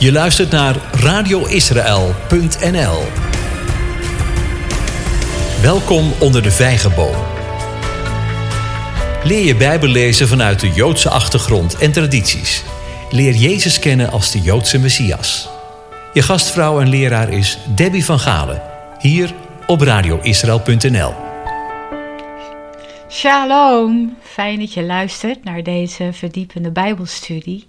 Je luistert naar radioisrael.nl. Welkom onder de vijgenboom. Leer je Bijbel lezen vanuit de Joodse achtergrond en tradities. Leer Jezus kennen als de Joodse Messias. Je gastvrouw en leraar is Debbie van Galen, hier op radioisrael.nl. Shalom, fijn dat je luistert naar deze verdiepende Bijbelstudie.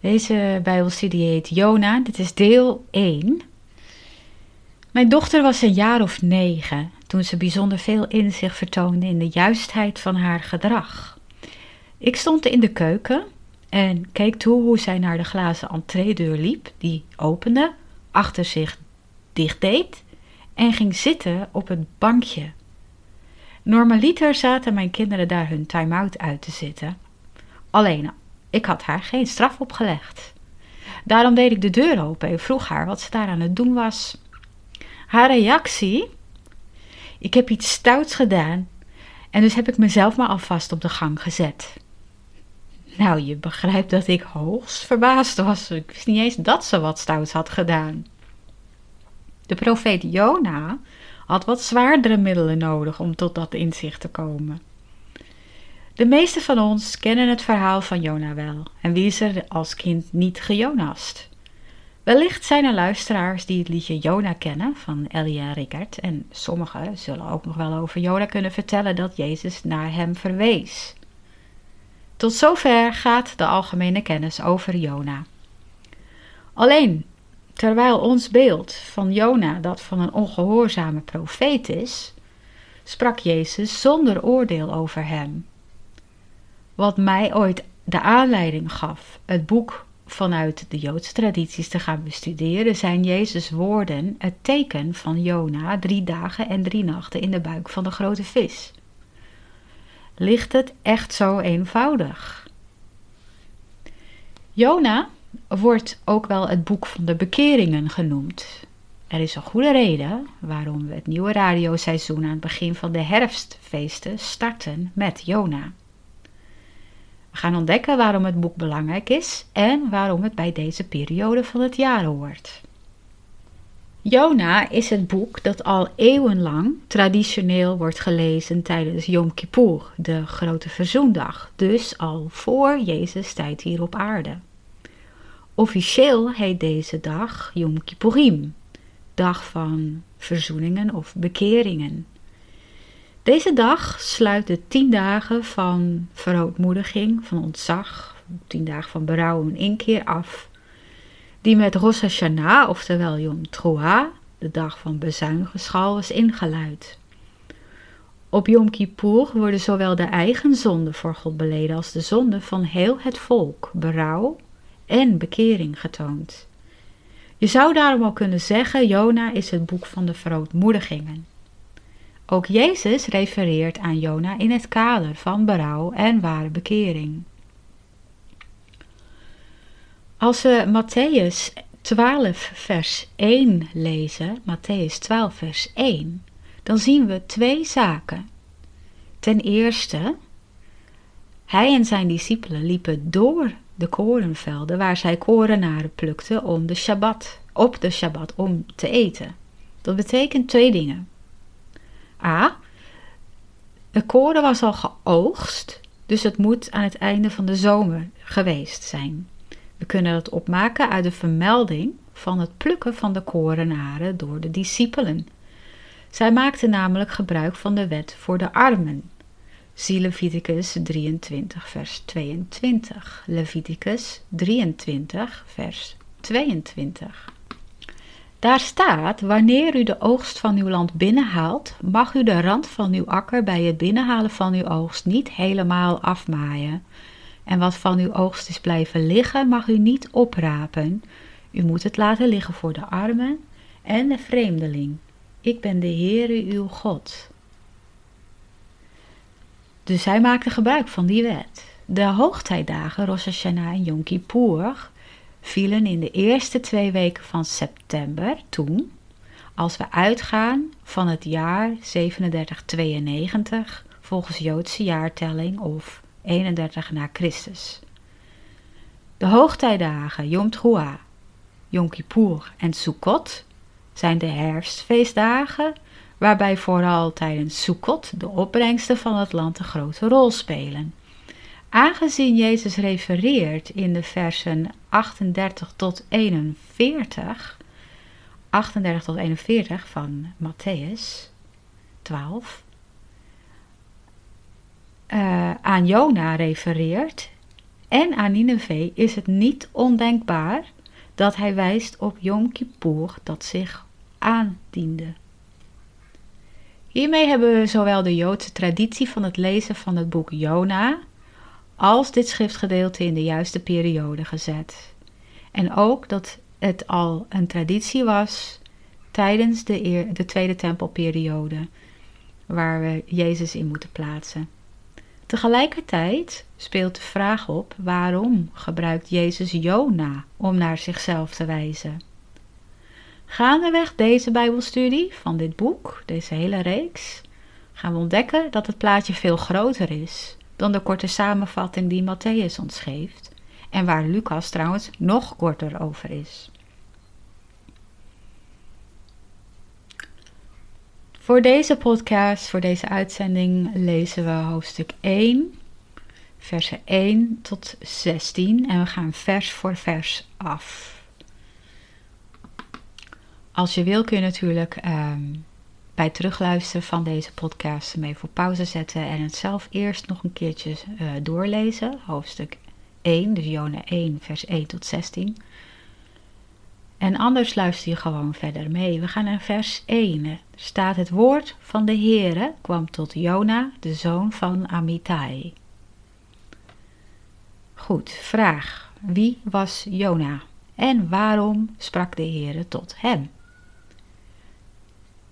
Deze Bijbelstudie heet Jona, dit is deel 1. Mijn dochter was een jaar of negen toen ze bijzonder veel inzicht vertoonde in de juistheid van haar gedrag. Ik stond in de keuken en keek toe hoe zij naar de glazen entreedeur liep, die opende, achter zich dicht deed en ging zitten op het bankje. Normaliter zaten mijn kinderen daar hun time-out uit te zitten. Alleen, ik had haar geen straf opgelegd. Daarom deed ik de deur open en vroeg haar wat ze daar aan het doen was. Haar reactie: Ik heb iets stouts gedaan en dus heb ik mezelf maar alvast op de gang gezet. Nou, je begrijpt dat ik hoogst verbaasd was. Ik wist niet eens dat ze wat stouts had gedaan. De profeet Jona had wat zwaardere middelen nodig om tot dat inzicht te komen. De meeste van ons kennen het verhaal van Jona wel en wie is er als kind niet gejonast? Wellicht zijn er luisteraars die het liedje Jona kennen van Elia Rickert en sommigen zullen ook nog wel over Jona kunnen vertellen dat Jezus naar hem verwees. Tot zover gaat de algemene kennis over Jona. Alleen, terwijl ons beeld van Jona dat van een ongehoorzame profeet is, sprak Jezus zonder oordeel over hem. Wat mij ooit de aanleiding gaf het boek vanuit de Joodse tradities te gaan bestuderen, zijn Jezus' woorden het teken van Jona drie dagen en drie nachten in de buik van de grote vis. Ligt het echt zo eenvoudig? Jona wordt ook wel het boek van de bekeringen genoemd. Er is een goede reden waarom we het nieuwe radioseizoen aan het begin van de herfstfeesten starten met Jona. We gaan ontdekken waarom het boek belangrijk is en waarom het bij deze periode van het jaar hoort. Jona is het boek dat al eeuwenlang traditioneel wordt gelezen tijdens Yom Kippur, de grote verzoendag, dus al voor Jezus tijd hier op aarde. Officieel heet deze dag Yom Kippurim, dag van verzoeningen of bekeringen. Deze dag sluit de tien dagen van verootmoediging, van ontzag, tien dagen van berouw en inkeer af, die met Rosh Hashanah, oftewel Yom Teruah, de dag van bezuinigenschal, was ingeluid. Op Yom Kippur worden zowel de eigen zonden voor God beleden als de zonden van heel het volk, berouw en bekering getoond. Je zou daarom al kunnen zeggen, Jona is het boek van de verootmoedigingen. Ook Jezus refereert aan Jona in het kader van berouw en ware bekering. Als we Matthäus 12 vers 1 lezen, Matthäus 12 vers 1, dan zien we twee zaken. Ten eerste, hij en zijn discipelen liepen door de korenvelden waar zij korenaren plukten om de Shabbat, op de Shabbat om te eten. Dat betekent twee dingen. A. De koren was al geoogst, dus het moet aan het einde van de zomer geweest zijn. We kunnen dat opmaken uit de vermelding van het plukken van de korenaren door de discipelen. Zij maakten namelijk gebruik van de wet voor de armen. Zie Leviticus 23, vers 22. Leviticus 23, vers 22. Daar staat: Wanneer u de oogst van uw land binnenhaalt, mag u de rand van uw akker bij het binnenhalen van uw oogst niet helemaal afmaaien. En wat van uw oogst is blijven liggen, mag u niet oprapen. U moet het laten liggen voor de armen en de vreemdeling. Ik ben de Heere uw God. Dus hij maakte gebruik van die wet. De hoogtijdagen, Rosh Hashanah en Yom Kippur, vielen in de eerste twee weken van september toen, als we uitgaan van het jaar 3792 volgens Joodse jaartelling of 31 na Christus. De hoogtijdagen Yom Teruah Yom Kippur en Sukkot zijn de herfstfeestdagen, waarbij vooral tijdens Sukkot de opbrengsten van het land een grote rol spelen. Aangezien Jezus refereert in de versen 38 tot 41, 38 tot 41 van Matthäus 12, uh, aan Jona refereert en aan Nineveh, is het niet ondenkbaar dat hij wijst op Yom Kippur dat zich aandiende. Hiermee hebben we zowel de Joodse traditie van het lezen van het boek Jona als dit schriftgedeelte in de juiste periode gezet. En ook dat het al een traditie was tijdens de, de Tweede Tempelperiode, waar we Jezus in moeten plaatsen. Tegelijkertijd speelt de vraag op waarom gebruikt Jezus Jona om naar zichzelf te wijzen. Gaandeweg deze Bijbelstudie van dit boek, deze hele reeks, gaan we ontdekken dat het plaatje veel groter is dan de korte samenvatting die Matthäus ons geeft en waar Lucas trouwens nog korter over is. Voor deze podcast, voor deze uitzending, lezen we hoofdstuk 1, versen 1 tot 16 en we gaan vers voor vers af. Als je wil kun je natuurlijk um, terugluisteren van deze podcast mee voor pauze zetten en het zelf eerst nog een keertje uh, doorlezen. Hoofdstuk 1, dus Jona 1, vers 1 tot 16. En anders luister je gewoon verder mee. We gaan naar vers 1. Er staat het woord van de Heere kwam tot Jona, de zoon van Amittai. Goed, vraag. Wie was Jona? En waarom sprak de Heere tot hem?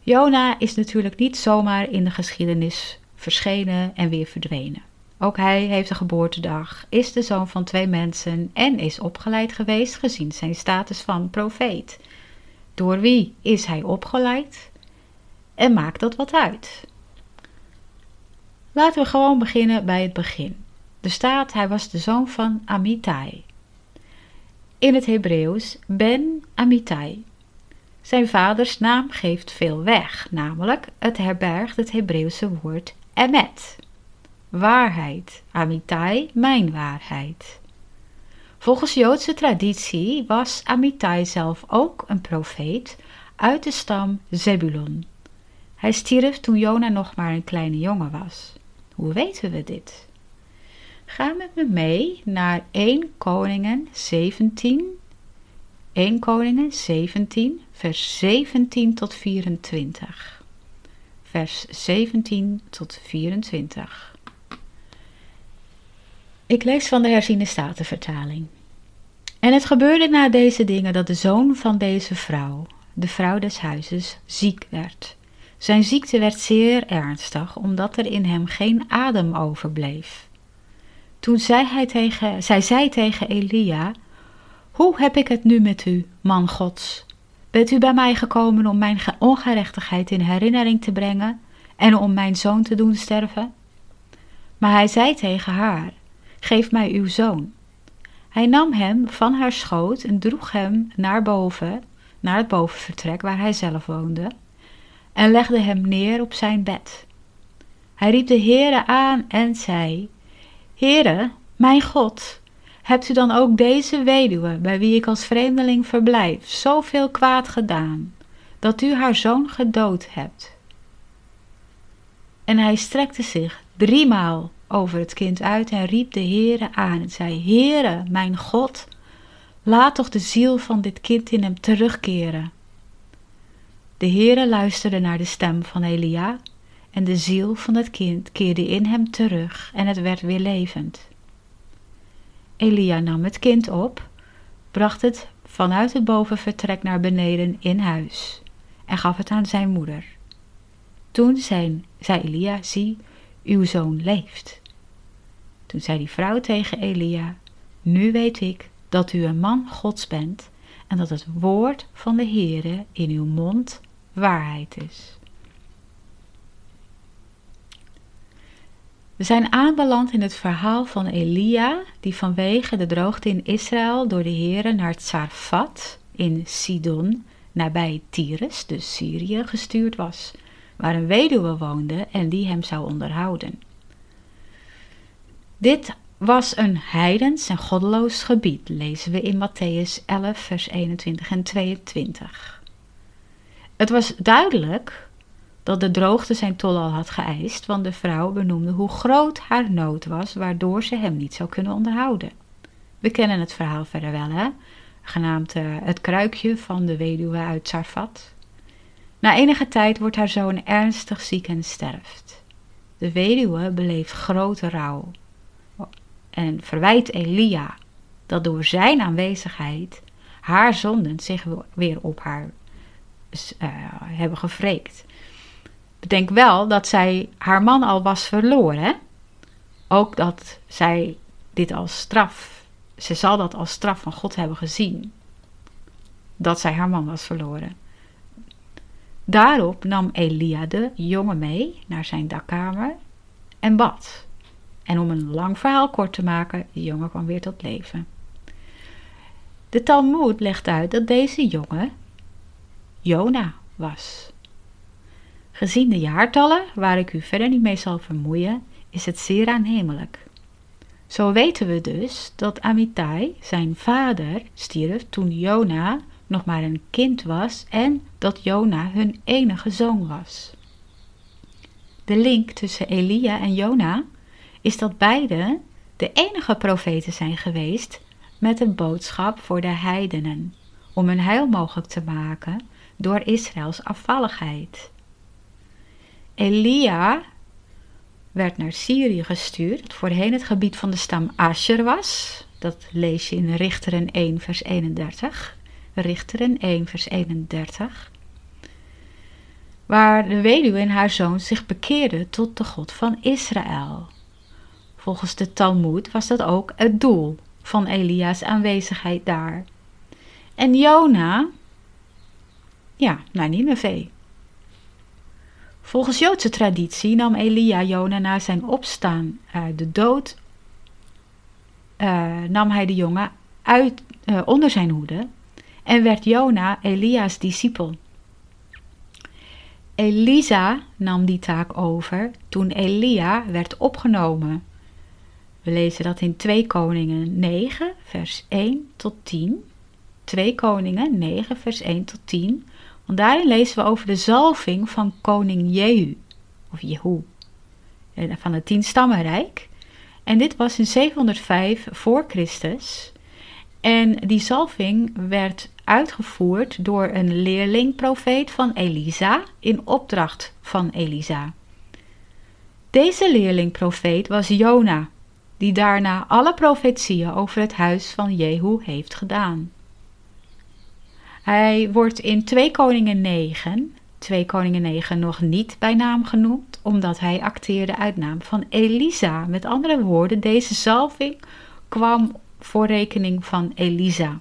Jona is natuurlijk niet zomaar in de geschiedenis verschenen en weer verdwenen. Ook hij heeft een geboortedag, is de zoon van twee mensen en is opgeleid geweest gezien zijn status van profeet. Door wie is hij opgeleid? En maakt dat wat uit? Laten we gewoon beginnen bij het begin. Er staat, hij was de zoon van Amittai. In het Hebreeuws Ben Amittai. Zijn vaders naam geeft veel weg, namelijk het herbergt het Hebreeuwse woord emet. Waarheid, Amitai, mijn waarheid. Volgens Joodse traditie was Amitai zelf ook een profeet uit de stam Zebulon. Hij stierf toen Jona nog maar een kleine jongen was. Hoe weten we dit? Ga met me mee naar 1 Koningen 17, 1 Koningen 17, vers 17 tot 24. Vers 17 tot 24. Ik lees van de herziene statenvertaling. En het gebeurde na deze dingen dat de zoon van deze vrouw, de vrouw des huizes, ziek werd. Zijn ziekte werd zeer ernstig, omdat er in hem geen adem overbleef. Toen zei hij tegen, zij zei tegen Elia, hoe heb ik het nu met u, man Gods? Bent u bij mij gekomen om mijn ongerechtigheid in herinnering te brengen en om mijn zoon te doen sterven? Maar hij zei tegen haar: Geef mij uw zoon. Hij nam hem van haar schoot en droeg hem naar boven, naar het bovenvertrek waar hij zelf woonde, en legde hem neer op zijn bed. Hij riep de Heere aan en zei: Heere, mijn God, Hebt u dan ook deze weduwe, bij wie ik als vreemdeling verblijf, zoveel kwaad gedaan, dat u haar zoon gedood hebt? En hij strekte zich driemaal over het kind uit en riep de Heere aan en zei, Heere, mijn God, laat toch de ziel van dit kind in hem terugkeren. De Heere luisterde naar de stem van Elia en de ziel van het kind keerde in hem terug en het werd weer levend. Elia nam het kind op, bracht het vanuit het bovenvertrek naar beneden in huis en gaf het aan zijn moeder. Toen zei, zei Elia, zie, uw zoon leeft. Toen zei die vrouw tegen Elia, nu weet ik dat u een man Gods bent en dat het woord van de Heere in uw mond waarheid is. We zijn aanbeland in het verhaal van Elia, die vanwege de droogte in Israël door de heren naar Tsarfat in Sidon, nabij Tyrus, dus Syrië, gestuurd was, waar een weduwe woonde en die hem zou onderhouden. Dit was een heidens en goddeloos gebied, lezen we in Matthäus 11, vers 21 en 22. Het was duidelijk dat de droogte zijn tol al had geëist, want de vrouw benoemde hoe groot haar nood was, waardoor ze hem niet zou kunnen onderhouden. We kennen het verhaal verder wel, hè? Genaamd uh, het kruikje van de weduwe uit Sarfat. Na enige tijd wordt haar zoon ernstig ziek en sterft. De weduwe beleeft grote rouw en verwijt Elia dat door zijn aanwezigheid haar zonden zich weer op haar uh, hebben gevreekt. Bedenk wel dat zij haar man al was verloren. Ook dat zij dit als straf, ze zal dat als straf van God hebben gezien. Dat zij haar man was verloren. Daarop nam Elia de jongen mee naar zijn dakkamer en bad. En om een lang verhaal kort te maken, de jongen kwam weer tot leven. De Talmud legt uit dat deze jongen Jona was. Gezien de jaartallen, waar ik u verder niet mee zal vermoeien, is het zeer aannemelijk. Zo weten we dus dat Amitai, zijn vader, stierf toen Jona nog maar een kind was en dat Jona hun enige zoon was. De link tussen Elia en Jona is dat beide de enige profeten zijn geweest met een boodschap voor de heidenen, om hun heil mogelijk te maken door Israëls afvalligheid. Elia werd naar Syrië gestuurd, dat voorheen het gebied van de stam Asher was. Dat lees je in Richteren 1, vers 31. Richteren 1, vers 31. Waar de weduwe en haar zoon zich bekeerden tot de God van Israël. Volgens de Talmud was dat ook het doel van Elia's aanwezigheid daar. En Jona, ja, naar Nineveh. Volgens Joodse traditie nam Elia Jona na zijn opstaan uit de dood, uh, nam hij de jongen uit, uh, onder zijn hoede en werd Jona Elia's discipel. Elisa nam die taak over toen Elia werd opgenomen. We lezen dat in 2 Koningen 9, vers 1 tot 10. 2 Koningen 9, vers 1 tot 10. Want daarin lezen we over de zalving van koning Jehu, of Jehu, eh, van het Tienstammenrijk. En dit was in 705 voor Christus. En die zalving werd uitgevoerd door een leerlingprofeet van Elisa in opdracht van Elisa. Deze leerlingprofeet was Jona, die daarna alle profetieën over het huis van Jehu heeft gedaan. Hij wordt in 2 Koningen 9, 2 Koningen 9 nog niet bij naam genoemd, omdat hij acteerde uit naam van Elisa. Met andere woorden, deze zalving kwam voor rekening van Elisa.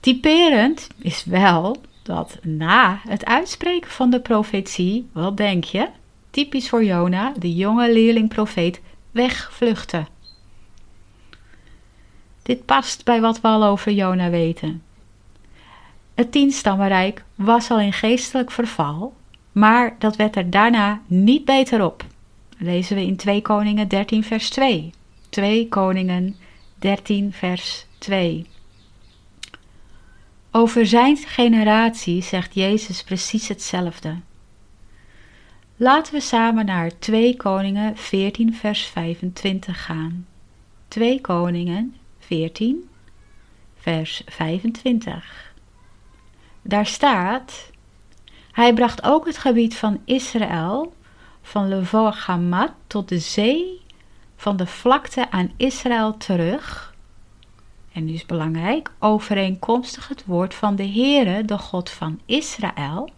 Typerend is wel dat na het uitspreken van de profetie, wat denk je, typisch voor Jona, de jonge leerling-profeet, wegvluchtte. Dit past bij wat we al over Jona weten. Het tienstammenrijk was al in geestelijk verval, maar dat werd er daarna niet beter op. Lezen we in 2 Koningen 13 vers 2. 2 Koningen 13 vers 2. Over zijn generatie zegt Jezus precies hetzelfde. Laten we samen naar 2 Koningen 14 vers 25 gaan. 2 Koningen 14 vers 25. Daar staat: Hij bracht ook het gebied van Israël, van Levo Hamat tot de zee, van de vlakte aan Israël terug. En nu is belangrijk, overeenkomstig het woord van de Heere, de God van Israël,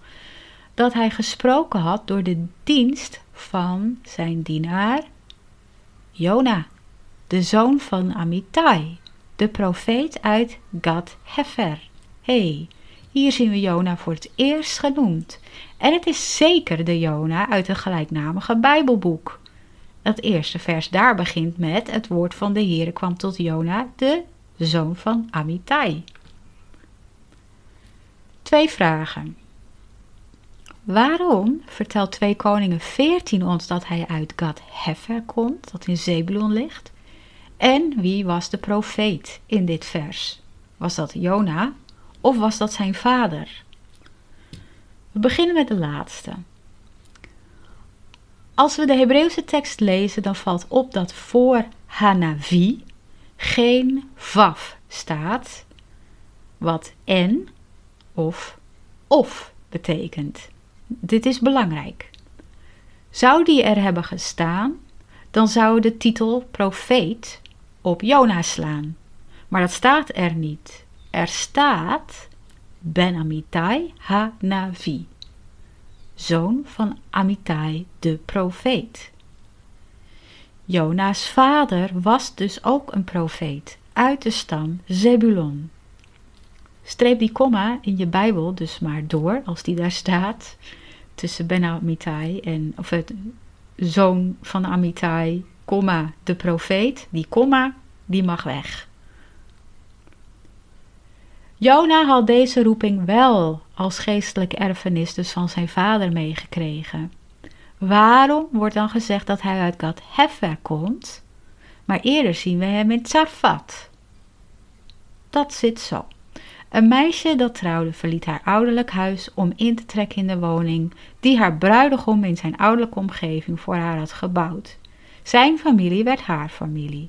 dat hij gesproken had door de dienst van zijn dienaar Jona, de zoon van Amittai, de profeet uit Gad Hefer. hey, hier zien we Jona voor het eerst genoemd. En het is zeker de Jona uit het gelijknamige Bijbelboek. Het eerste vers daar begint met het woord van de Heere kwam tot Jona, de zoon van Amittai. twee vragen. Waarom vertelt 2 Koningen 14 ons dat hij uit Gad Hefer komt, dat in Zebulon ligt? En wie was de profeet in dit vers? Was dat Jona of was dat zijn vader? We beginnen met de laatste. Als we de Hebreeuwse tekst lezen, dan valt op dat voor Hanavi geen Vav staat, wat en of of betekent. Dit is belangrijk. Zou die er hebben gestaan, dan zou de titel profeet op Jona slaan. Maar dat staat er niet. Er staat Ben Amitai Ha-Navi, zoon van Amitai de profeet. Jona's vader was dus ook een profeet uit de stam Zebulon. Streep die komma in je Bijbel dus maar door als die daar staat tussen Ben en of het zoon van Amitai, komma de profeet. Die komma die mag weg. Jona had deze roeping wel als geestelijke erfenis dus van zijn vader meegekregen. Waarom wordt dan gezegd dat hij uit Gad Hefer komt, maar eerder zien we hem in Tsarfat? Dat zit zo. Een meisje dat trouwde verliet haar ouderlijk huis om in te trekken in de woning die haar bruidegom in zijn ouderlijke omgeving voor haar had gebouwd. Zijn familie werd haar familie.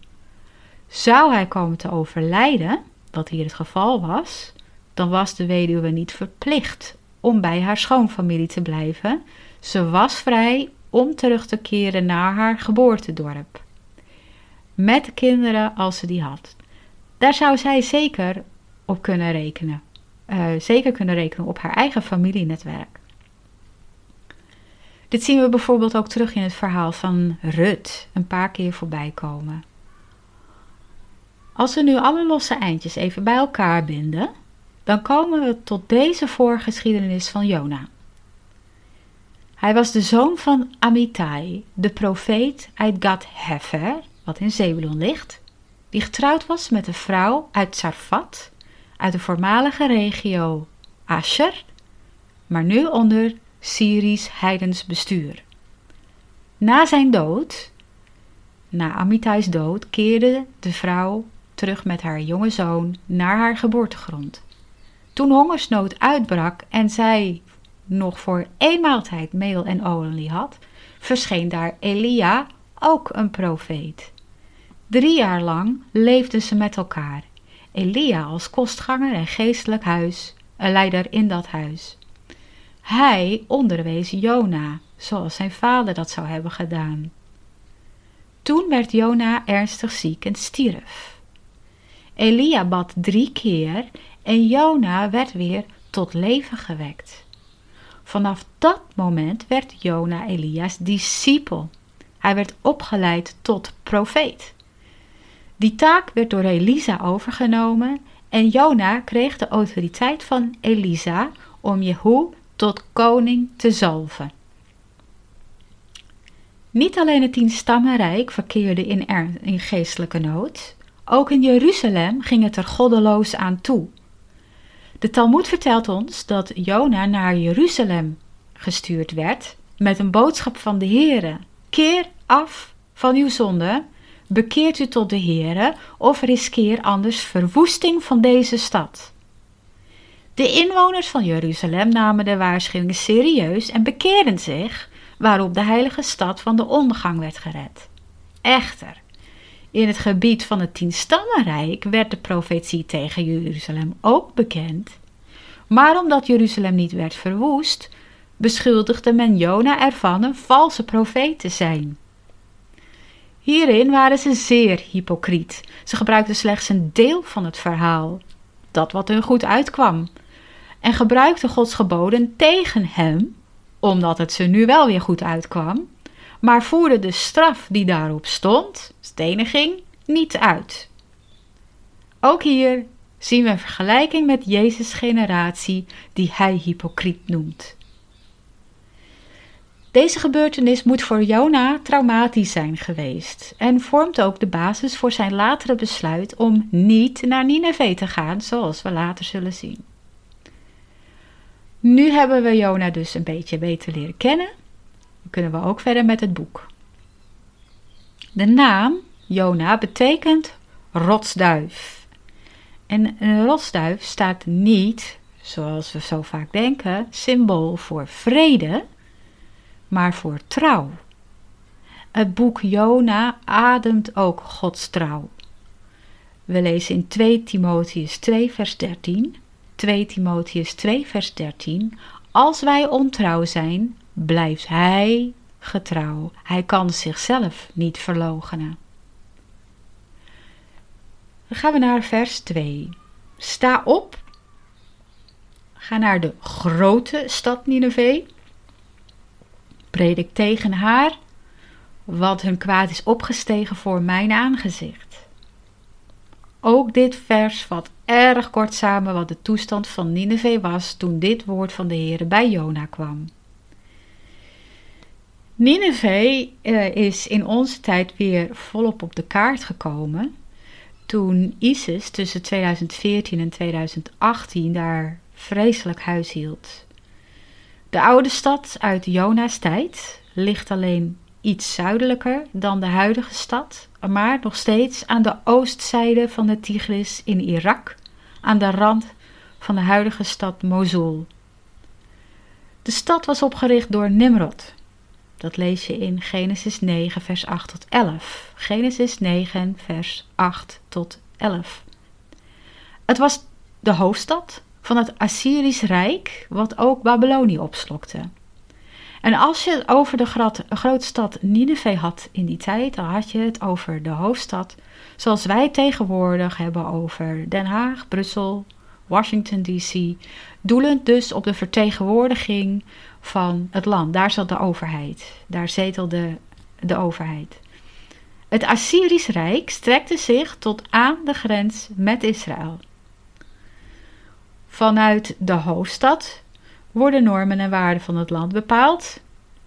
Zou hij komen te overlijden, wat hier het geval was, dan was de weduwe niet verplicht om bij haar schoonfamilie te blijven. Ze was vrij om terug te keren naar haar geboortedorp. Met de kinderen als ze die had. Daar zou zij zeker op kunnen rekenen. Uh, zeker kunnen rekenen op haar eigen familienetwerk. Dit zien we bijvoorbeeld ook terug in het verhaal van Rut een paar keer voorbij komen. Als we nu alle losse eindjes even bij elkaar binden, dan komen we tot deze voorgeschiedenis van Jona. Hij was de zoon van Amitai, de profeet uit Gad Hefer, wat in Zebulon ligt, die getrouwd was met een vrouw uit Sarfat, uit de voormalige regio Asher, maar nu onder Syrisch heidens bestuur. Na zijn dood, na Amitai's dood, keerde de vrouw terug met haar jonge zoon naar haar geboortegrond. Toen hongersnood uitbrak en zij nog voor één maaltijd meel en olie had, verscheen daar Elia, ook een profeet. Drie jaar lang leefden ze met elkaar. Elia als kostganger en geestelijk huis, een leider in dat huis. Hij onderwees Jona, zoals zijn vader dat zou hebben gedaan. Toen werd Jona ernstig ziek en stierf. Elia bad drie keer en Jona werd weer tot leven gewekt. Vanaf dat moment werd Jona Elia's discipel. Hij werd opgeleid tot profeet. Die taak werd door Elisa overgenomen en Jona kreeg de autoriteit van Elisa om Jehu tot koning te zalven. Niet alleen het tienstammenrijk verkeerde in, in geestelijke nood, ook in Jeruzalem ging het er goddeloos aan toe. De Talmud vertelt ons dat Jona naar Jeruzalem gestuurd werd met een boodschap van de Heere: Keer af van uw zonde, bekeert u tot de Heere of riskeer anders verwoesting van deze stad. De inwoners van Jeruzalem namen de waarschuwing serieus en bekeerden zich, waarop de heilige stad van de ondergang werd gered. Echter, in het gebied van het Tienstammenrijk werd de profetie tegen Jeruzalem ook bekend. Maar omdat Jeruzalem niet werd verwoest, beschuldigde men Jona ervan een valse profeet te zijn. Hierin waren ze zeer hypocriet. Ze gebruikten slechts een deel van het verhaal, dat wat hun goed uitkwam, en gebruikten Gods geboden tegen hem, omdat het ze nu wel weer goed uitkwam, maar voerden de straf die daarop stond, steniging, niet uit. Ook hier zien we een vergelijking met Jezus' generatie, die hij hypocriet noemt. Deze gebeurtenis moet voor Jona traumatisch zijn geweest en vormt ook de basis voor zijn latere besluit om niet naar Nineveh te gaan, zoals we later zullen zien. Nu hebben we Jona dus een beetje beter leren kennen. Kunnen we ook verder met het boek. De naam Jona betekent rotsduif. En een rotsduif staat niet, zoals we zo vaak denken, symbool voor vrede, maar voor trouw. Het boek Jona ademt ook Gods trouw. We lezen in 2 Timotheus 2 vers 13. 2 Timotheus 2 vers 13. Als wij ontrouw zijn, blijft hij getrouw. Hij kan zichzelf niet verloochenen. Dan gaan we naar vers 2. Sta op. Ga naar de grote stad Nineveh. Predik tegen haar, want hun kwaad is opgestegen voor mijn aangezicht. Ook dit vers vat erg kort samen wat de toestand van Nineveh was toen dit woord van de Heer bij Jona kwam. Nineveh uh, is in onze tijd weer volop op de kaart gekomen toen ISIS tussen 2014 en 2018 daar vreselijk huis hield. De oude stad uit Jona's tijd ligt alleen iets zuidelijker dan de huidige stad, maar nog steeds aan de oostzijde van de Tigris in Irak, aan de rand van de huidige stad Mosul. De stad was opgericht door Nimrod. Dat lees je in Genesis 9, vers 8 tot 11. Genesis 9, vers 8 tot 11. Het was de hoofdstad van het Assyrisch Rijk, wat ook Babylonië opslokte. En als je het over de grote stad Nineveh had in die tijd, dan had je het over de hoofdstad, zoals wij tegenwoordig hebben over Den Haag, Brussel, Washington DC, doelend dus op de vertegenwoordiging van het land. Daar zat de overheid, daar zetelde de overheid. Het Assyrisch Rijk strekte zich tot aan de grens met Israël. Vanuit de hoofdstad worden normen en waarden van het land bepaald,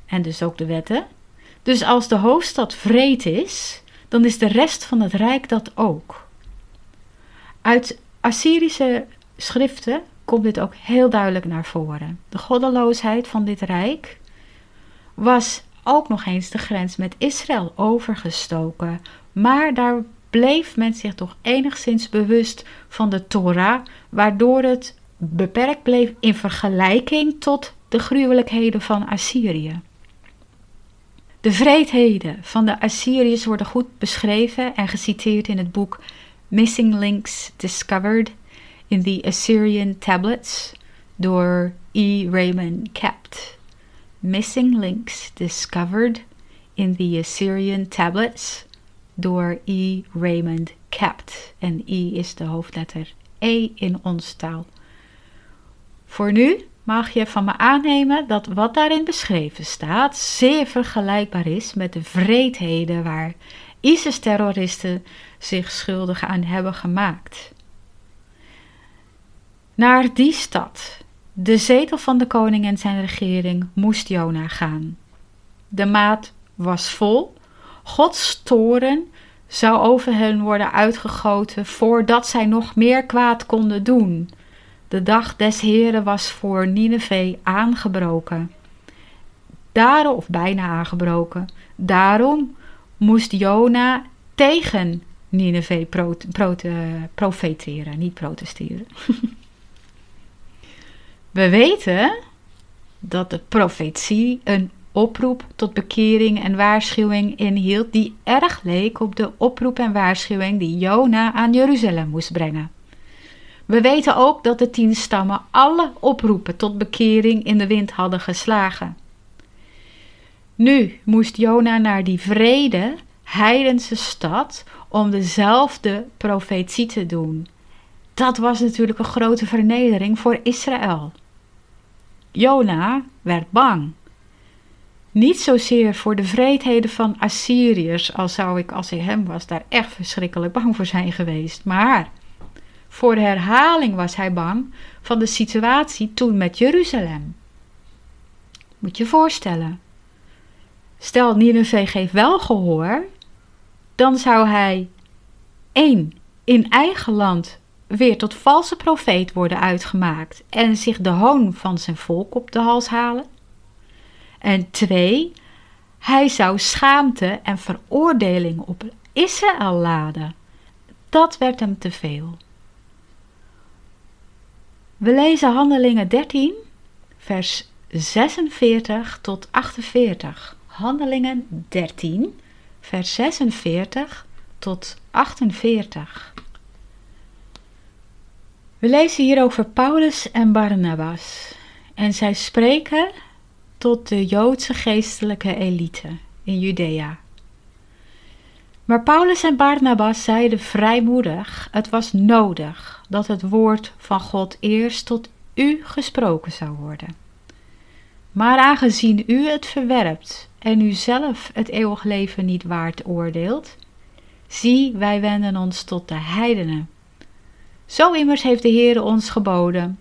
en dus ook de wetten. Dus als de hoofdstad vreed is, dan is de rest van het rijk dat ook. Uit Assyrische schriften komt dit ook heel duidelijk naar voren. De goddeloosheid van dit rijk was ook nog eens de grens met Israël overgestoken, maar daar bleef men zich toch enigszins bewust van de Torah, waardoor het beperkt bleef in vergelijking tot de gruwelijkheden van Assyrië. De vreedheden van de Assyriërs worden goed beschreven en geciteerd in het boek Missing Links Discovered in the Assyrian Tablets door E. Raymond Capt. Missing Links Discovered in the Assyrian Tablets door E. Raymond Capt. En E is de hoofdletter E in ons taal. Voor nu mag je van me aannemen dat wat daarin beschreven staat zeer vergelijkbaar is met de vreedheden waar ISIS-terroristen zich schuldig aan hebben gemaakt. Naar die stad, de zetel van de koning en zijn regering, moest Jona gaan. De maat was vol, Gods toren zou over hen worden uitgegoten voordat zij nog meer kwaad konden doen. De dag des Heren was voor Nineveh aangebroken. Daarom, of bijna aangebroken. Daarom moest Jona tegen Nineveh pro, profeteren, niet protesteren. We weten dat de profetie een oproep tot bekering en waarschuwing inhield die erg leek op de oproep en waarschuwing die Jona aan Jeruzalem moest brengen. We weten ook dat de tien stammen alle oproepen tot bekering in de wind hadden geslagen. Nu moest Jona naar die vrede, heidense stad om dezelfde profetie te doen. Dat was natuurlijk een grote vernedering voor Israël. Jona werd bang. Niet zozeer voor de vreedheden van Assyriërs, al zou ik als ik hem was daar echt verschrikkelijk bang voor zijn geweest, maar voor de herhaling was hij bang van de situatie toen met Jeruzalem. Moet je voorstellen. Stel, Nineveh geeft wel gehoor, dan zou hij één in eigen land weer tot valse profeet worden uitgemaakt en zich de hoon van zijn volk op de hals halen. En twee, hij zou schaamte en veroordeling op Israël laden. Dat werd hem te veel. We lezen Handelingen 13, vers 46 tot 48. Handelingen 13, vers 46 tot 48. We lezen hier over Paulus en Barnabas. En zij spreken tot de Joodse geestelijke elite in Judea. Maar Paulus en Barnabas zeiden vrijmoedig: het was nodig dat het woord van God eerst tot u gesproken zou worden. Maar aangezien u het verwerpt en u zelf het eeuwig leven niet waard oordeelt, zie, wij wenden ons tot de heidenen. Zo immers heeft de Heer ons geboden.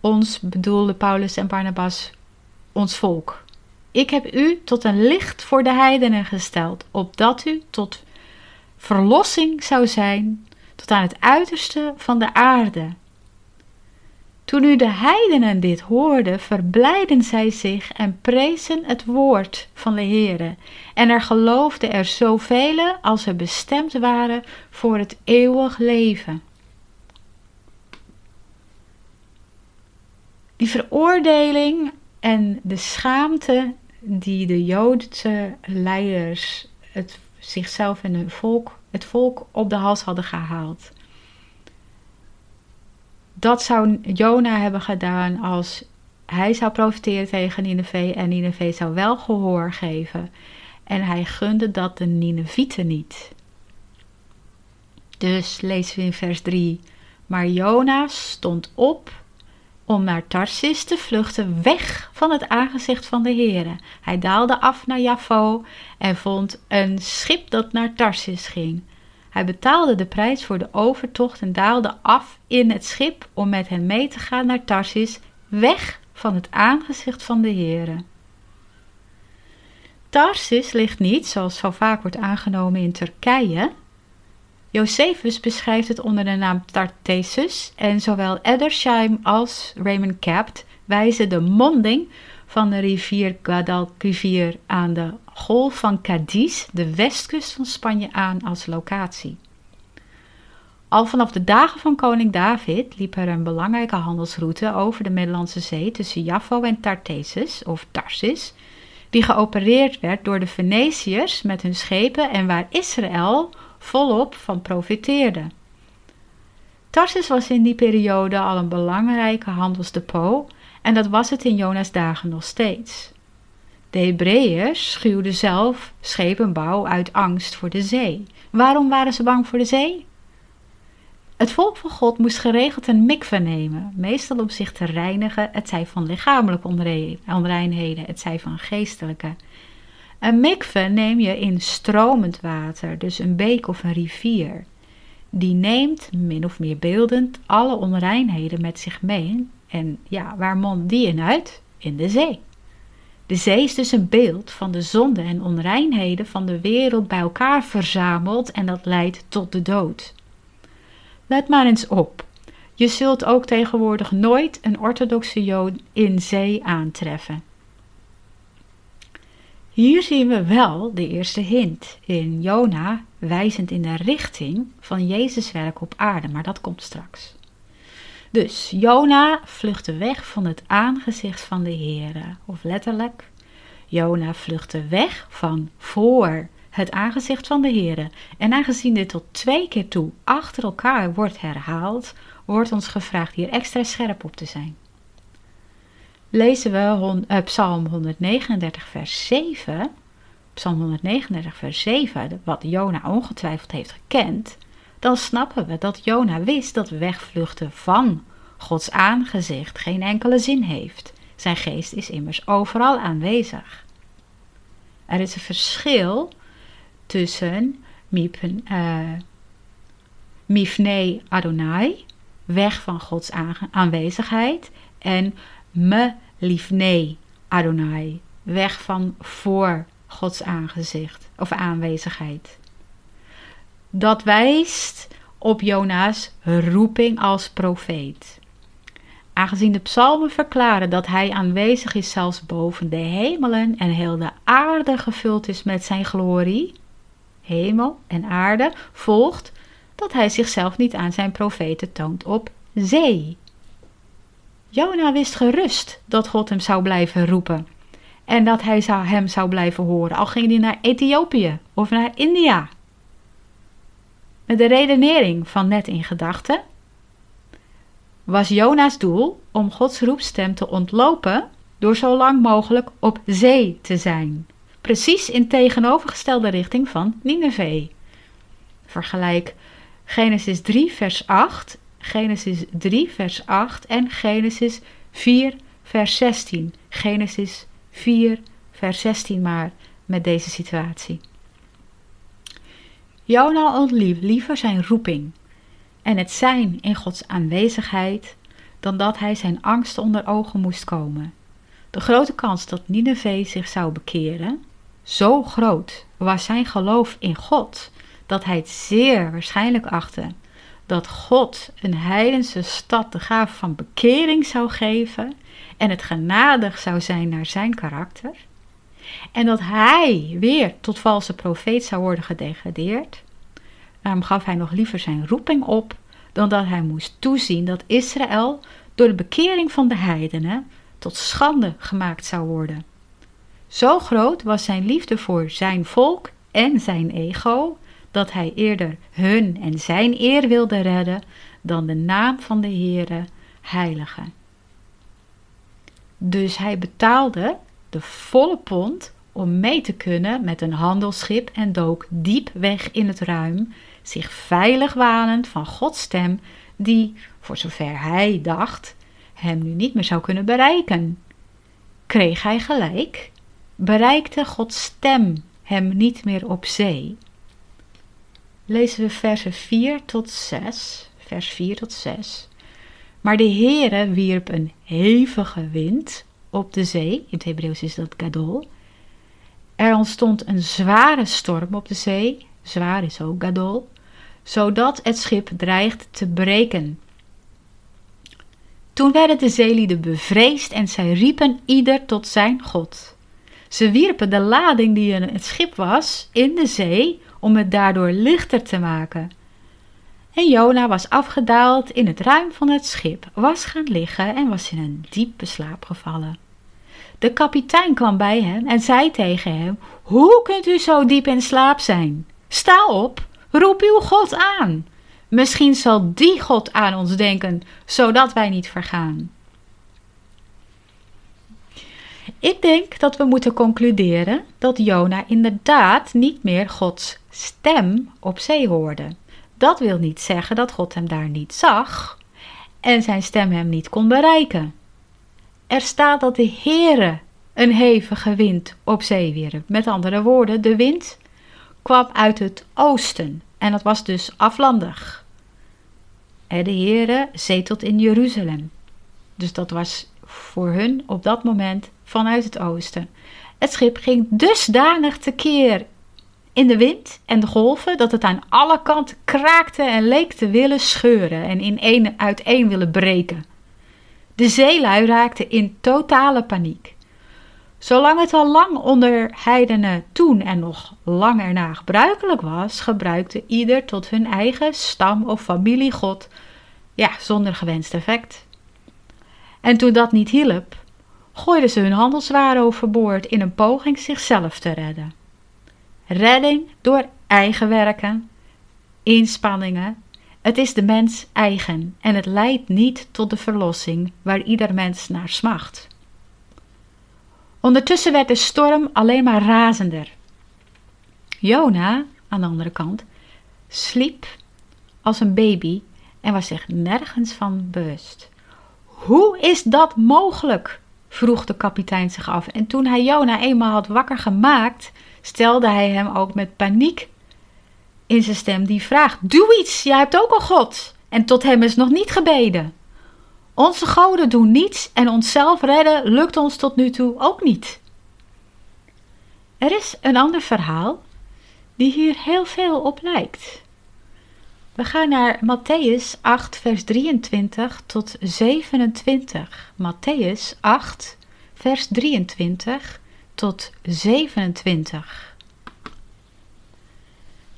Ons bedoelde Paulus en Barnabas, ons volk. Ik heb u tot een licht voor de heidenen gesteld, opdat u tot verlossing zou zijn tot aan het uiterste van de aarde. Toen nu de heidenen dit hoorden, verblijden zij zich en prezen het woord van de Heere. En er geloofden er zoveel als er bestemd waren voor het eeuwig leven. Die veroordeling en de schaamte die de Joodse leiders het, zichzelf en hun volk, het volk op de hals hadden gehaald. Dat zou Jona hebben gedaan als hij zou profiteren tegen Nineveh en Nineveh zou wel gehoor geven. En hij gunde dat de Ninevieten niet. Dus lezen we in vers 3. Maar Jona stond op om naar Tarsis te vluchten, weg van het aangezicht van de Heere. Hij daalde af naar Jaffo en vond een schip dat naar Tarsis ging. Hij betaalde de prijs voor de overtocht en daalde af in het schip om met hen mee te gaan naar Tarsis, weg van het aangezicht van de Heere. Tarsis ligt niet, zoals zo vaak wordt aangenomen, in Turkije, Josephus beschrijft het onder de naam Tartessus en zowel Edersheim als Raymond Capt wijzen de monding van de rivier Guadalquivir aan de golf van Cadiz, de westkust van Spanje, aan als locatie. Al vanaf de dagen van koning David liep er een belangrijke handelsroute over de Middellandse Zee tussen Jaffo en Tartessus of Tarsis, die geopereerd werd door de Venetiërs met hun schepen en waar Israël volop van profiteerde. Tarsus was in die periode al een belangrijke handelsdepot en dat was het in Jonas' dagen nog steeds. De Hebreeërs schuwden zelf schepenbouw uit angst voor de zee. Waarom waren ze bang voor de zee? Het volk van God moest geregeld een mikve nemen, meestal om zich te reinigen, het zij van lichamelijke onreinheden, het zij van geestelijke. Een mikve neem je in stromend water, dus een beek of een rivier. Die neemt, min of meer beeldend, alle onreinheden met zich mee. En ja, waar mondt die in uit? In de zee. De zee is dus een beeld van de zonde en onreinheden van de wereld bij elkaar verzameld en dat leidt tot de dood. Let maar eens op. Je zult ook tegenwoordig nooit een orthodoxe jood in zee aantreffen. Hier zien we wel de eerste hint in Jona, wijzend in de richting van Jezus' werk op aarde, maar dat komt straks. Dus Jona vluchtte weg van het aangezicht van de Heere, of letterlijk, Jona vluchtte weg van voor het aangezicht van de Heere. En aangezien dit tot twee keer toe achter elkaar wordt herhaald, wordt ons gevraagd hier extra scherp op te zijn lezen we uh, Psalm 139, vers 7. Psalm 139, vers 7, wat Jona ongetwijfeld heeft gekend. Dan snappen we dat Jona wist dat wegvluchten van Gods aangezicht geen enkele zin heeft. Zijn geest is immers overal aanwezig. Er is een verschil tussen Mipne uh, Mifnei Adonai, weg van Gods aanwezigheid, en me liefnee Adonai, weg van voor Gods aangezicht of aanwezigheid. Dat wijst op Jona's roeping als profeet. Aangezien de psalmen verklaren dat hij aanwezig is zelfs boven de hemelen en heel de aarde gevuld is met zijn glorie, hemel en aarde, volgt dat hij zichzelf niet aan zijn profeten toont op zee. Jona wist gerust dat God hem zou blijven roepen en dat hij hem zou blijven horen, al ging hij naar Ethiopië of naar India. Met de redenering van net in gedachten was Jona's doel om Gods roepstem te ontlopen door zo lang mogelijk op zee te zijn. Precies in tegenovergestelde richting van Nineveh. Vergelijk Genesis 3, vers 8, Genesis 3, vers 8 en Genesis 4, vers 16. Genesis 4, vers 16 maar met deze situatie. Jona ontliep liever zijn roeping en het zijn in Gods aanwezigheid dan dat hij zijn angst onder ogen moest komen. De grote kans dat Nineveh zich zou bekeren, zo groot was zijn geloof in God, dat hij het zeer waarschijnlijk achtte dat God een heidense stad de gave van bekering zou geven en het genadig zou zijn naar zijn karakter, en dat hij weer tot valse profeet zou worden gedegradeerd, daarom gaf hij nog liever zijn roeping op dan dat hij moest toezien dat Israël door de bekering van de heidenen tot schande gemaakt zou worden. Zo groot was zijn liefde voor zijn volk en zijn ego, dat hij eerder hun en zijn eer wilde redden dan de naam van de Heere heiligen. Dus hij betaalde de volle pond om mee te kunnen met een handelsschip en dook diep weg in het ruim, zich veilig wanend van Gods stem, die, voor zover hij dacht, hem nu niet meer zou kunnen bereiken. Kreeg hij gelijk? Bereikte Gods stem hem niet meer op zee? Lezen we versen 4 tot 6, vers 4 tot 6. Maar de Heere wierp een hevige wind op de zee, in het Hebreeuws is dat gadol. Er ontstond een zware storm op de zee, zwaar is ook gadol, zodat het schip dreigt te breken. Toen werden de zeelieden bevreesd en zij riepen ieder tot zijn God. Ze wierpen de lading die in het schip was in de zee om het daardoor lichter te maken. En Jona was afgedaald in het ruim van het schip, was gaan liggen en was in een diepe slaap gevallen. De kapitein kwam bij hem en zei tegen hem: Hoe kunt u zo diep in slaap zijn? Sta op, roep uw God aan. Misschien zal die God aan ons denken, zodat wij niet vergaan. Ik denk dat we moeten concluderen dat Jona inderdaad niet meer Gods stem op zee hoorde. Dat wil niet zeggen dat God hem daar niet zag en zijn stem hem niet kon bereiken. Er staat dat de Heere een hevige wind op zee wierp. Met andere woorden, de wind kwam uit het oosten en dat was dus aflandig. En de Heere zetelt in Jeruzalem. Dus dat was voor hun op dat moment vanuit het oosten. Het schip ging dusdanig tekeer in de wind en de golven dat het aan alle kanten kraakte en leek te willen scheuren en in een, uiteen willen breken. De zeelui raakten in totale paniek. Zolang het al lang onder heidenen toen en nog lang erna gebruikelijk was, gebruikte ieder tot hun eigen stam of familiegod, ja, zonder gewenst effect. En toen dat niet hielp, gooiden ze hun handelswaren overboord in een poging zichzelf te redden. Redding door eigen werken, inspanningen. Het is de mens eigen en het leidt niet tot de verlossing waar ieder mens naar smacht. Ondertussen werd de storm alleen maar razender. Jona, aan de andere kant, sliep als een baby en was zich nergens van bewust. Hoe is dat mogelijk? Vroeg de kapitein zich af. En toen hij Jona eenmaal had wakker gemaakt, stelde hij hem ook met paniek in zijn stem die vraag: Doe iets, jij hebt ook een God. En tot hem is nog niet gebeden. Onze goden doen niets en onszelf redden lukt ons tot nu toe ook niet. Er is een ander verhaal die hier heel veel op lijkt. We gaan naar Matthäus 8, vers 23 tot 27. Matthäus 8, vers 23 tot 27.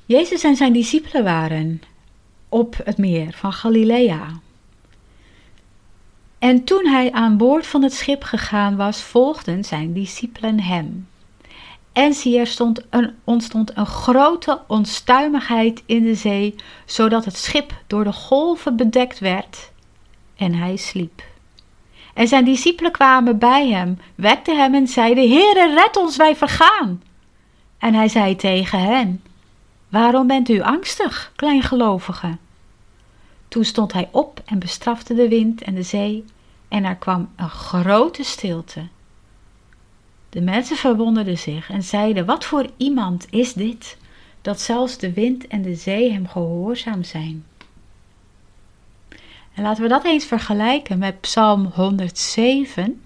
Jezus en zijn discipelen waren op het meer van Galilea. En toen hij aan boord van het schip gegaan was, volgden zijn discipelen hem. En zie, er stond een, ontstond een grote onstuimigheid in de zee, zodat het schip door de golven bedekt werd en hij sliep. En zijn discipelen kwamen bij hem, wekten hem en zeiden: Heere, red ons, wij vergaan. En hij zei tegen hen: Waarom bent u angstig, kleingelovigen? Toen stond hij op en bestrafte de wind en de zee, en er kwam een grote stilte. De mensen verwonderden zich en zeiden: Wat voor iemand is dit, dat zelfs de wind en de zee hem gehoorzaam zijn? En laten we dat eens vergelijken met Psalm 107.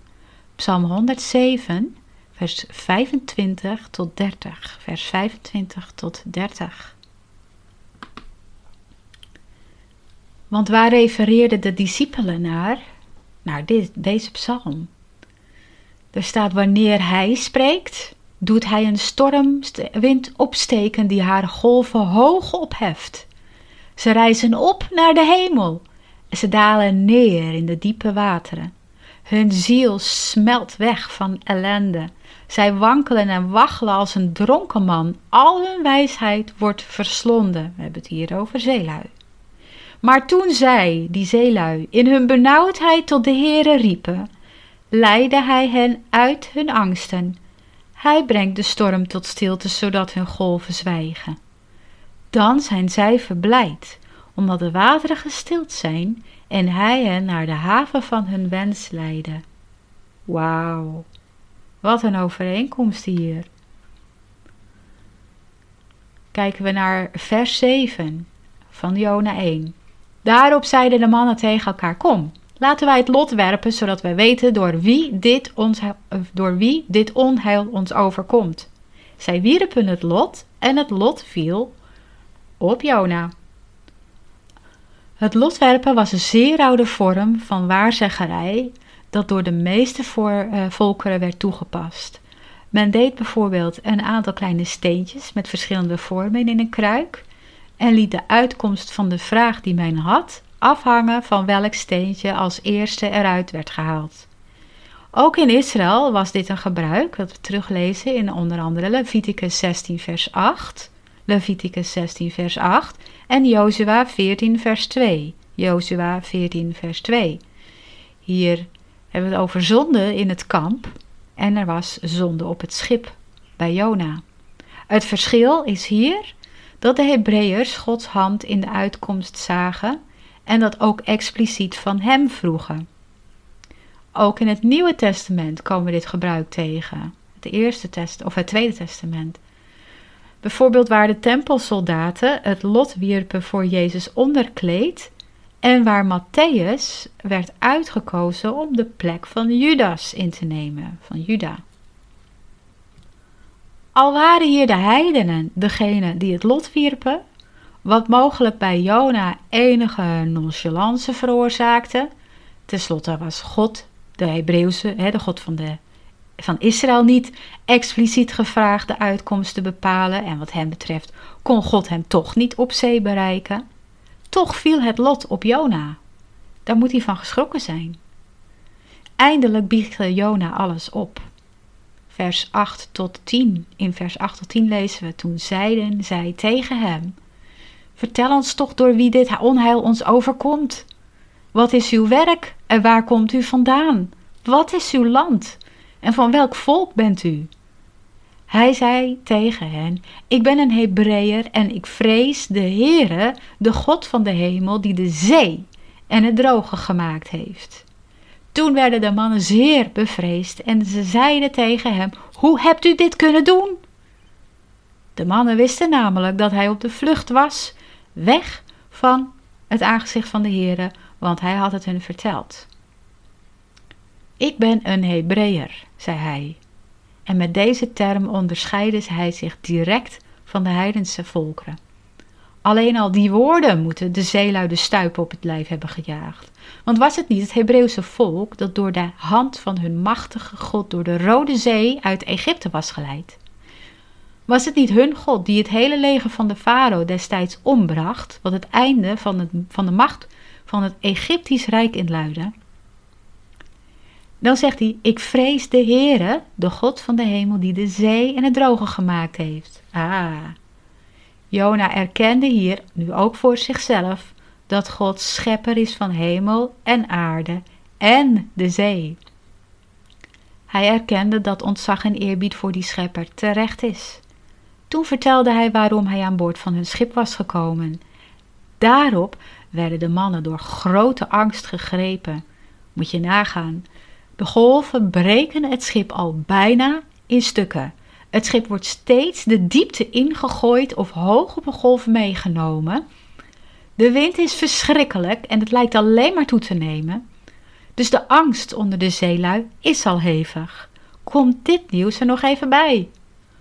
Psalm 107, vers 25 tot 30. Vers 25 tot 30. Want waar refereerden de discipelen naar? Naar dit, deze psalm. Er staat: Wanneer hij spreekt, doet hij een stormwind opsteken die haar golven hoog opheft. Ze reizen op naar de hemel ze dalen neer in de diepe wateren. Hun ziel smelt weg van ellende. Zij wankelen en waggelen als een dronken man. Al hun wijsheid wordt verslonden. We hebben het hier over zeelui. Maar toen zij, die zeelui, in hun benauwdheid tot de Heere riepen, leidde hij hen uit hun angsten. Hij brengt de storm tot stilte, zodat hun golven zwijgen. Dan zijn zij verblijd, omdat de wateren gestild zijn en hij hen naar de haven van hun wens leidde. Wauw, wat een overeenkomst hier. Kijken we naar vers 7 van Jona 1. Daarop zeiden de mannen tegen elkaar: Kom, laten wij het lot werpen, zodat wij weten door wie dit, ons, door wie dit onheil ons overkomt. Zij wierpen het lot en het lot viel op Jona. Het lotwerpen was een zeer oude vorm van waarzeggerij dat door de meeste voor, uh, volkeren werd toegepast. Men deed bijvoorbeeld een aantal kleine steentjes met verschillende vormen in een kruik en liet de uitkomst van de vraag die men had afhangen van welk steentje als eerste eruit werd gehaald. Ook in Israël was dit een gebruik dat we teruglezen in onder andere Leviticus 16 vers 8, Leviticus 16 vers 8 en Jozua 14 vers 2. Jozua 14 vers 2. Hier hebben we het over zonde in het kamp en er was zonde op het schip bij Jona. Het verschil is hier dat de Hebreeërs Gods hand in de uitkomst zagen en dat ook expliciet van hem vroegen. Ook in het Nieuwe Testament komen we dit gebruik tegen. Het eerste test of het Tweede Testament. Bijvoorbeeld waar de tempelsoldaten het lot wierpen voor Jezus onderkleed en waar Matthäus werd uitgekozen om de plek van Judas in te nemen, van Juda. Al waren hier de heidenen degene die het lot wierpen, wat mogelijk bij Jona enige nonchalance veroorzaakte, tenslotte was God, de Hebreeuwse, de God van de van Israël niet expliciet gevraagd de uitkomst te bepalen en wat hem betreft kon God hem toch niet op zee bereiken. Toch viel het lot op Jona. Daar moet hij van geschrokken zijn. Eindelijk biechtte Jona alles op. Vers 8 tot 10. In vers 8 tot 10 lezen we: Toen zeiden zij tegen hem: Vertel ons toch door wie dit onheil ons overkomt. Wat is uw werk en waar komt u vandaan? Wat is uw land? En van welk volk bent u? Hij zei tegen hen: Ik ben een Hebreeër en ik vrees de Heere, de God van de hemel, die de zee en het droge gemaakt heeft. Toen werden de mannen zeer bevreesd en ze zeiden tegen hem: Hoe hebt u dit kunnen doen? De mannen wisten namelijk dat hij op de vlucht was, weg van het aangezicht van de Heere, want hij had het hun verteld. Ik ben een Hebreeër, zei hij. En met deze term onderscheidde hij zich direct van de heidense volkeren. Alleen al die woorden moeten de zeelui de stuipen op het lijf hebben gejaagd. Want was het niet het Hebreeuwse volk dat door de hand van hun machtige God door de Rode Zee uit Egypte was geleid? Was het niet hun God die het hele leger van de farao destijds ombracht, wat het einde van, het, van de macht van het Egyptisch Rijk inluidde? Dan zegt hij: Ik vrees de Heere, de God van de hemel, die de zee en het droge gemaakt heeft. Ah. Jona erkende hier, nu ook voor zichzelf, dat God schepper is van hemel en aarde en de zee. Hij erkende dat ontzag en eerbied voor die schepper terecht is. Toen vertelde hij waarom hij aan boord van hun schip was gekomen. Daarop werden de mannen door grote angst gegrepen. Moet je nagaan. De golven breken het schip al bijna in stukken. Het schip wordt steeds de diepte ingegooid of hoog op een golf meegenomen. De wind is verschrikkelijk en het lijkt alleen maar toe te nemen. Dus de angst onder de zeelui is al hevig. Komt dit nieuws er nog even bij?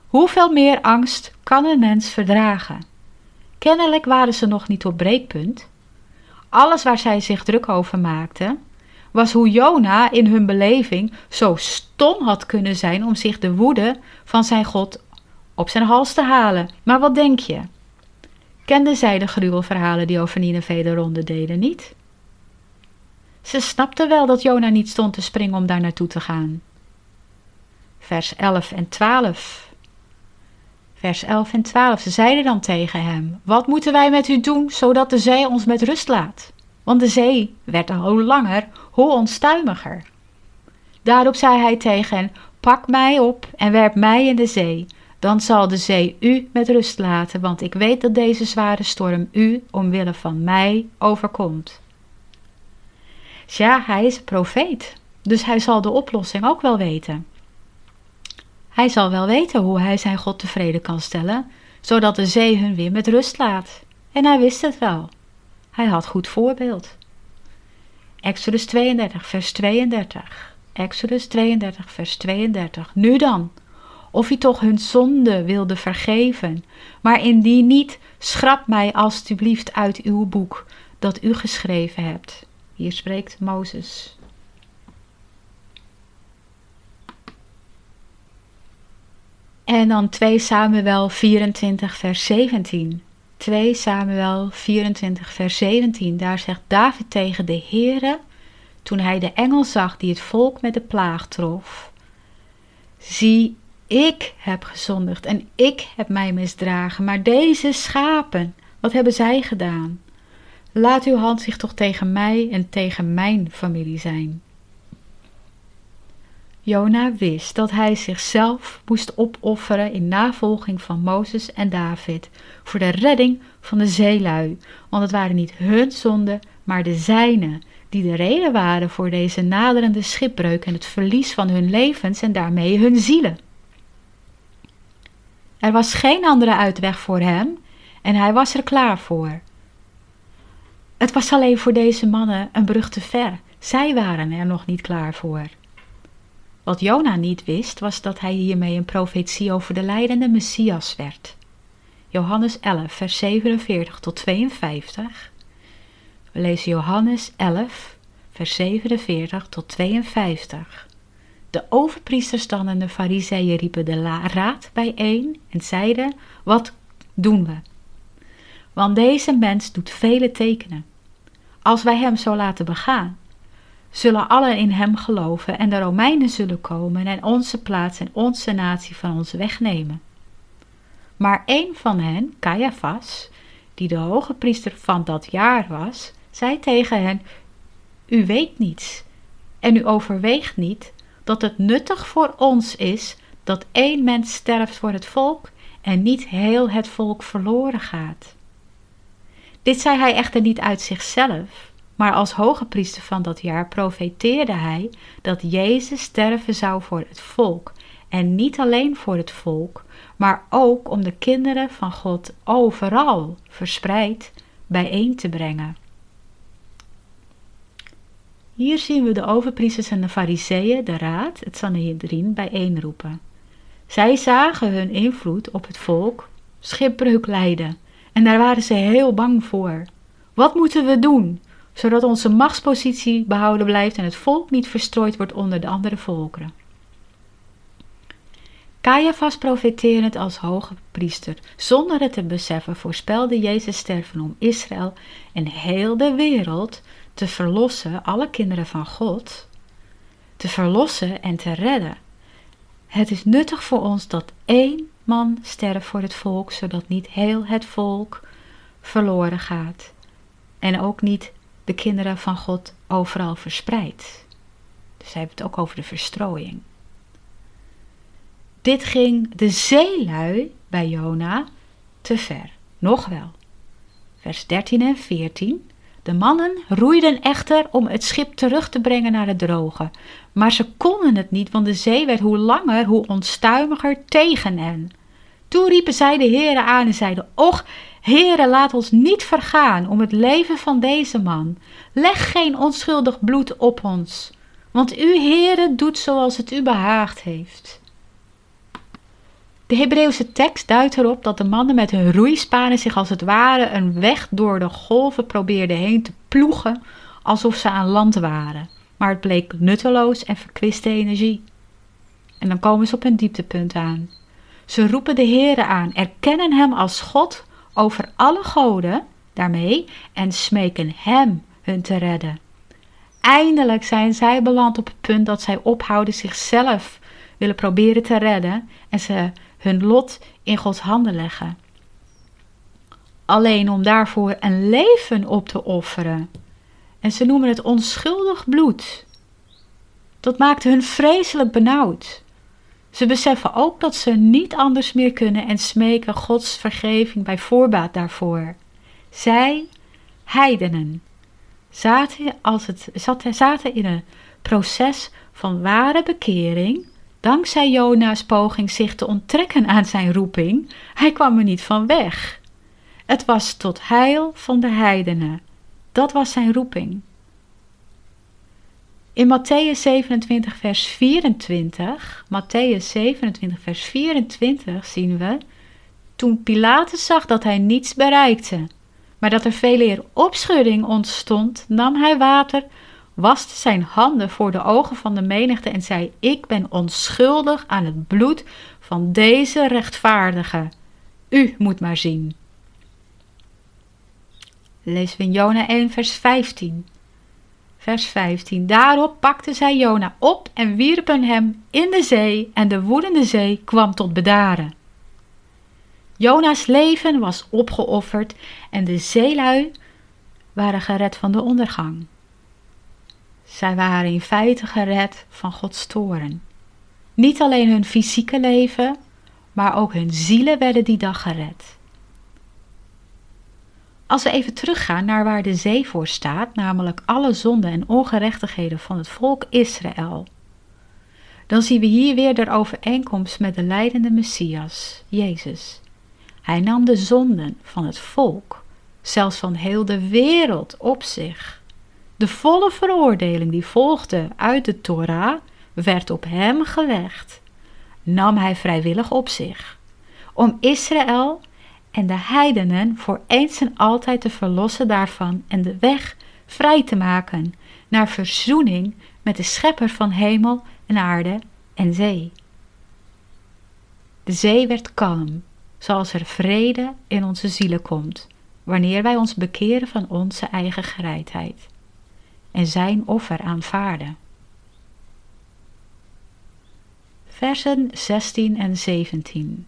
Hoeveel meer angst kan een mens verdragen? Kennelijk waren ze nog niet op breekpunt. Alles waar zij zich druk over maakten, was hoe Jona in hun beleving zo stom had kunnen zijn om zich de woede van zijn God op zijn hals te halen. Maar wat denk je? Kenden zij de gruwelverhalen die over Nineveh de ronde deden niet? Ze snapten wel dat Jona niet stond te springen om daar naartoe te gaan. Vers 11 en 12 Vers 11 en 12. Ze zeiden dan tegen hem: Wat moeten wij met u doen, zodat de zee ons met rust laat? Want de zee werd hoe langer, hoe onstuimiger. Daarop zei hij tegen hen: Pak mij op en werp mij in de zee. Dan zal de zee u met rust laten, want ik weet dat deze zware storm u omwille van mij overkomt. Ja, hij is profeet, dus hij zal de oplossing ook wel weten. Hij zal wel weten hoe hij zijn God tevreden kan stellen, zodat de zee hun weer met rust laat. En hij wist het wel. Hij had goed voorbeeld. Exodus 32, vers 32. Exodus 32, vers 32. Nu dan, of u toch hun zonde wilde vergeven, maar indien niet, schrap mij alstublieft uit uw boek dat u geschreven hebt. Hier spreekt Mozes. En dan 2 Samuel 24, vers 17. 2 Samuel 24, vers 17. Daar zegt David tegen de Heere, toen hij de engel zag die het volk met de plaag trof. Zie, ik heb gezondigd en ik heb mij misdragen, maar deze schapen, wat hebben zij gedaan? Laat uw hand zich toch tegen mij en tegen mijn familie zijn. Jona wist dat hij zichzelf moest opofferen in navolging van Mozes en David voor de redding van de zeelui, want het waren niet hun zonden, maar de zijne, die de reden waren voor deze naderende schipbreuk en het verlies van hun levens en daarmee hun zielen. Er was geen andere uitweg voor hem en hij was er klaar voor. Het was alleen voor deze mannen een brug te ver. Zij waren er nog niet klaar voor. Wat Jona niet wist, was dat hij hiermee een profetie over de leidende Messias werd. Johannes 11, vers 47 tot 52. We lezen Johannes 11, vers 47 tot 52. De overpriesters dan en de fariseeën riepen de raad bijeen en zeiden, wat doen we? Want deze mens doet vele tekenen. Als wij hem zo laten begaan, zullen allen in hem geloven en de Romeinen zullen komen en onze plaats en onze natie van ons wegnemen. Maar een van hen, Caiaphas, die de hoge priester van dat jaar was, zei tegen hen: U weet niets en u overweegt niet dat het nuttig voor ons is dat één mens sterft voor het volk en niet heel het volk verloren gaat. Dit zei hij echter niet uit zichzelf, maar als hoge priester van dat jaar profeteerde hij dat Jezus sterven zou voor het volk. En niet alleen voor het volk, maar ook om de kinderen van God overal verspreid bijeen te brengen. Hier zien we de overpriesters en de fariseeën, de raad, het Sanhedrin, bijeenroepen. Zij zagen hun invloed op het volk schipbreuk leiden En daar waren ze heel bang voor. Wat moeten we doen, zodat onze machtspositie behouden blijft en het volk niet verstrooid wordt onder de andere volkeren? Caiaphas profeterend als hoge priester, zonder het te beseffen, voorspelde Jezus sterven om Israël en heel de wereld te verlossen, alle kinderen van God, te verlossen en te redden. Het is nuttig voor ons dat één man sterft voor het volk, zodat niet heel het volk verloren gaat. En ook niet de kinderen van God overal verspreid. Dus hij heeft het ook over de verstrooiing. Dit ging de zeelui bij Jona te ver. Nog wel. Vers 13 en 14. De mannen roeiden echter om het schip terug te brengen naar het droge. Maar ze konden het niet, want de zee werd hoe langer, hoe onstuimiger tegen hen. Toen riepen zij de heren aan en zeiden: Och, heren, laat ons niet vergaan om het leven van deze man. Leg geen onschuldig bloed op ons, want uw heren doet zoals het u behaagd heeft. De Hebreeuwse tekst duidt erop dat de mannen met hun roeispanen zich als het ware een weg door de golven probeerden heen te ploegen alsof ze aan land waren. Maar het bleek nutteloos en verkwiste energie. En dan komen ze op een dieptepunt aan. Ze roepen de Heere aan, erkennen Hem als God over alle goden daarmee en smeken Hem hun te redden. Eindelijk zijn zij beland op het punt dat zij ophouden zichzelf willen proberen te redden en ze hun lot in Gods handen leggen. Alleen om daarvoor een leven op te offeren. En ze noemen het onschuldig bloed. Dat maakt hun vreselijk benauwd. Ze beseffen ook dat ze niet anders meer kunnen en smeken Gods vergeving bij voorbaat daarvoor. Zij, heidenen, zaten, als het, zaten in een proces van ware bekering Dankzij Jona's poging zich te onttrekken aan zijn roeping, hij kwam er niet van weg. Het was tot heil van de heidenen. Dat was zijn roeping. In Matthäus 27, vers 24, Matthäus 27, vers 24 zien we, toen Pilatus zag dat hij niets bereikte, maar dat er veel eer opschudding ontstond, nam hij water, waste zijn handen voor de ogen van de menigte en zei: Ik ben onschuldig aan het bloed van deze rechtvaardige. U moet maar zien. Lezen we in Jona 1, vers 15. Vers 15. Daarop pakten zij Jona op en wierpen hem in de zee, en de woedende zee kwam tot bedaren. Jona's leven was opgeofferd en de zeelui waren gered van de ondergang. Zij waren in feite gered van Gods toren. Niet alleen hun fysieke leven, maar ook hun zielen werden die dag gered. Als we even teruggaan naar waar de zee voor staat, namelijk alle zonden en ongerechtigheden van het volk Israël, dan zien we hier weer de overeenkomst met de leidende Messias, Jezus. Hij nam de zonden van het volk, zelfs van heel de wereld, op zich. De volle veroordeling die volgde uit de Torah werd op hem gelegd, nam hij vrijwillig op zich, om Israël en de heidenen voor eens en altijd te verlossen daarvan en de weg vrij te maken naar verzoening met de schepper van hemel en aarde en zee. De zee werd kalm, zoals er vrede in onze zielen komt, wanneer wij ons bekeren van onze eigen gereidheid en zijn offer aanvaarden. Versen 16 en 17.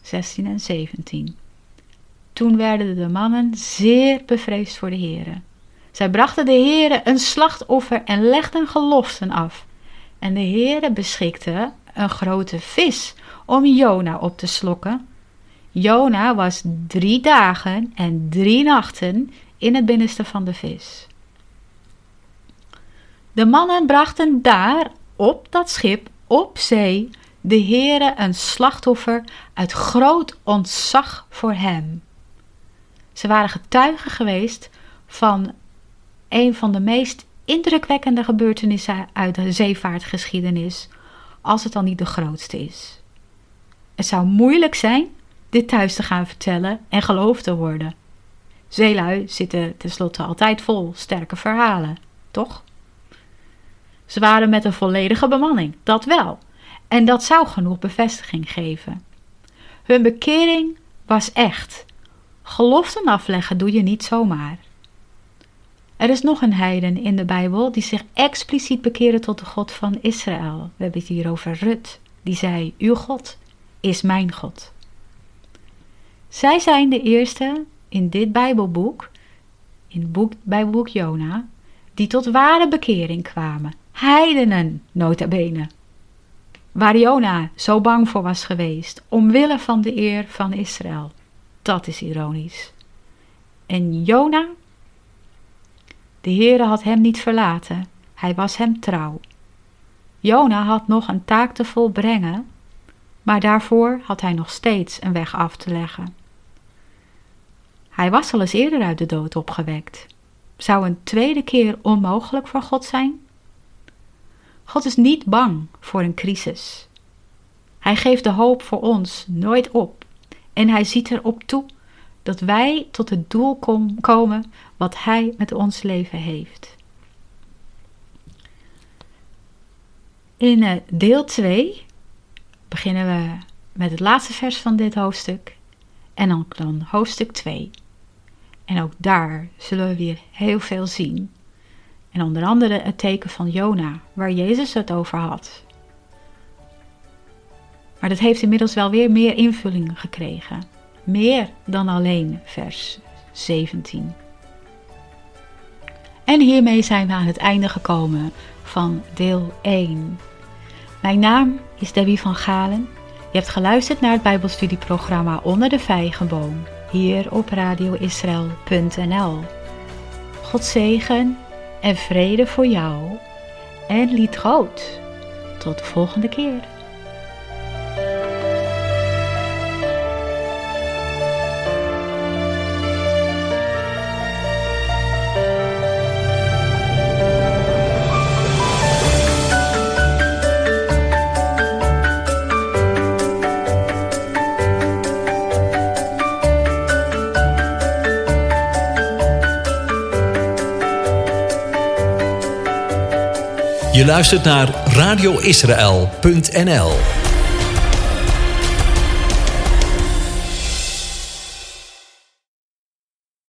16 en 17. Toen werden de mannen zeer bevreesd voor de heren. Zij brachten de heren een slachtoffer en legden geloften af. En de heren beschikte een grote vis om Jona op te slokken. Jona was drie dagen en drie nachten in het binnenste van de vis. De mannen brachten daar op dat schip op zee de Heere een slachtoffer uit groot ontzag voor hem. Ze waren getuigen geweest van een van de meest indrukwekkende gebeurtenissen uit de zeevaartgeschiedenis, als het dan niet de grootste is. Het zou moeilijk zijn dit thuis te gaan vertellen en geloofd te worden. Zeelui zitten tenslotte altijd vol sterke verhalen, toch? Ze waren met een volledige bemanning, dat wel. En dat zou genoeg bevestiging geven. Hun bekering was echt. Geloften afleggen doe je niet zomaar. Er is nog een heiden in de Bijbel die zich expliciet bekeerde tot de God van Israël. We hebben het hier over Rut. Die zei: Uw God is mijn God. Zij zijn de eerste in dit Bijbelboek, in het boek, Bijbelboek Jona, die tot ware bekering kwamen. Heidenen, nota bene. Waar Jona zo bang voor was geweest, omwille van de eer van Israël. Dat is ironisch. En Jona, de Heere had hem niet verlaten, hij was hem trouw. Jona had nog een taak te volbrengen, maar daarvoor had hij nog steeds een weg af te leggen. Hij was al eens eerder uit de dood opgewekt. Zou een tweede keer onmogelijk voor God zijn? God is niet bang voor een crisis. Hij geeft de hoop voor ons nooit op en hij ziet erop toe dat wij tot het doel komen wat hij met ons leven heeft. In eh, deel 2 beginnen we met het laatste vers van dit hoofdstuk en dan, dan hoofdstuk 2. En ook daar zullen we weer heel veel zien. En onder andere het teken van Jona, waar Jezus het over had. Maar dat heeft inmiddels wel weer meer invulling gekregen. Meer dan alleen vers 17. En hiermee zijn we aan het einde gekomen van deel 1. Mijn naam is Debbie van Galen. Je hebt geluisterd naar het Bijbelstudieprogramma Onder de Vijgenboom hier op radioisrael.nl. God zegen en vrede voor jou en lied groot. Tot de volgende keer. Je luistert naar radioisrael.nl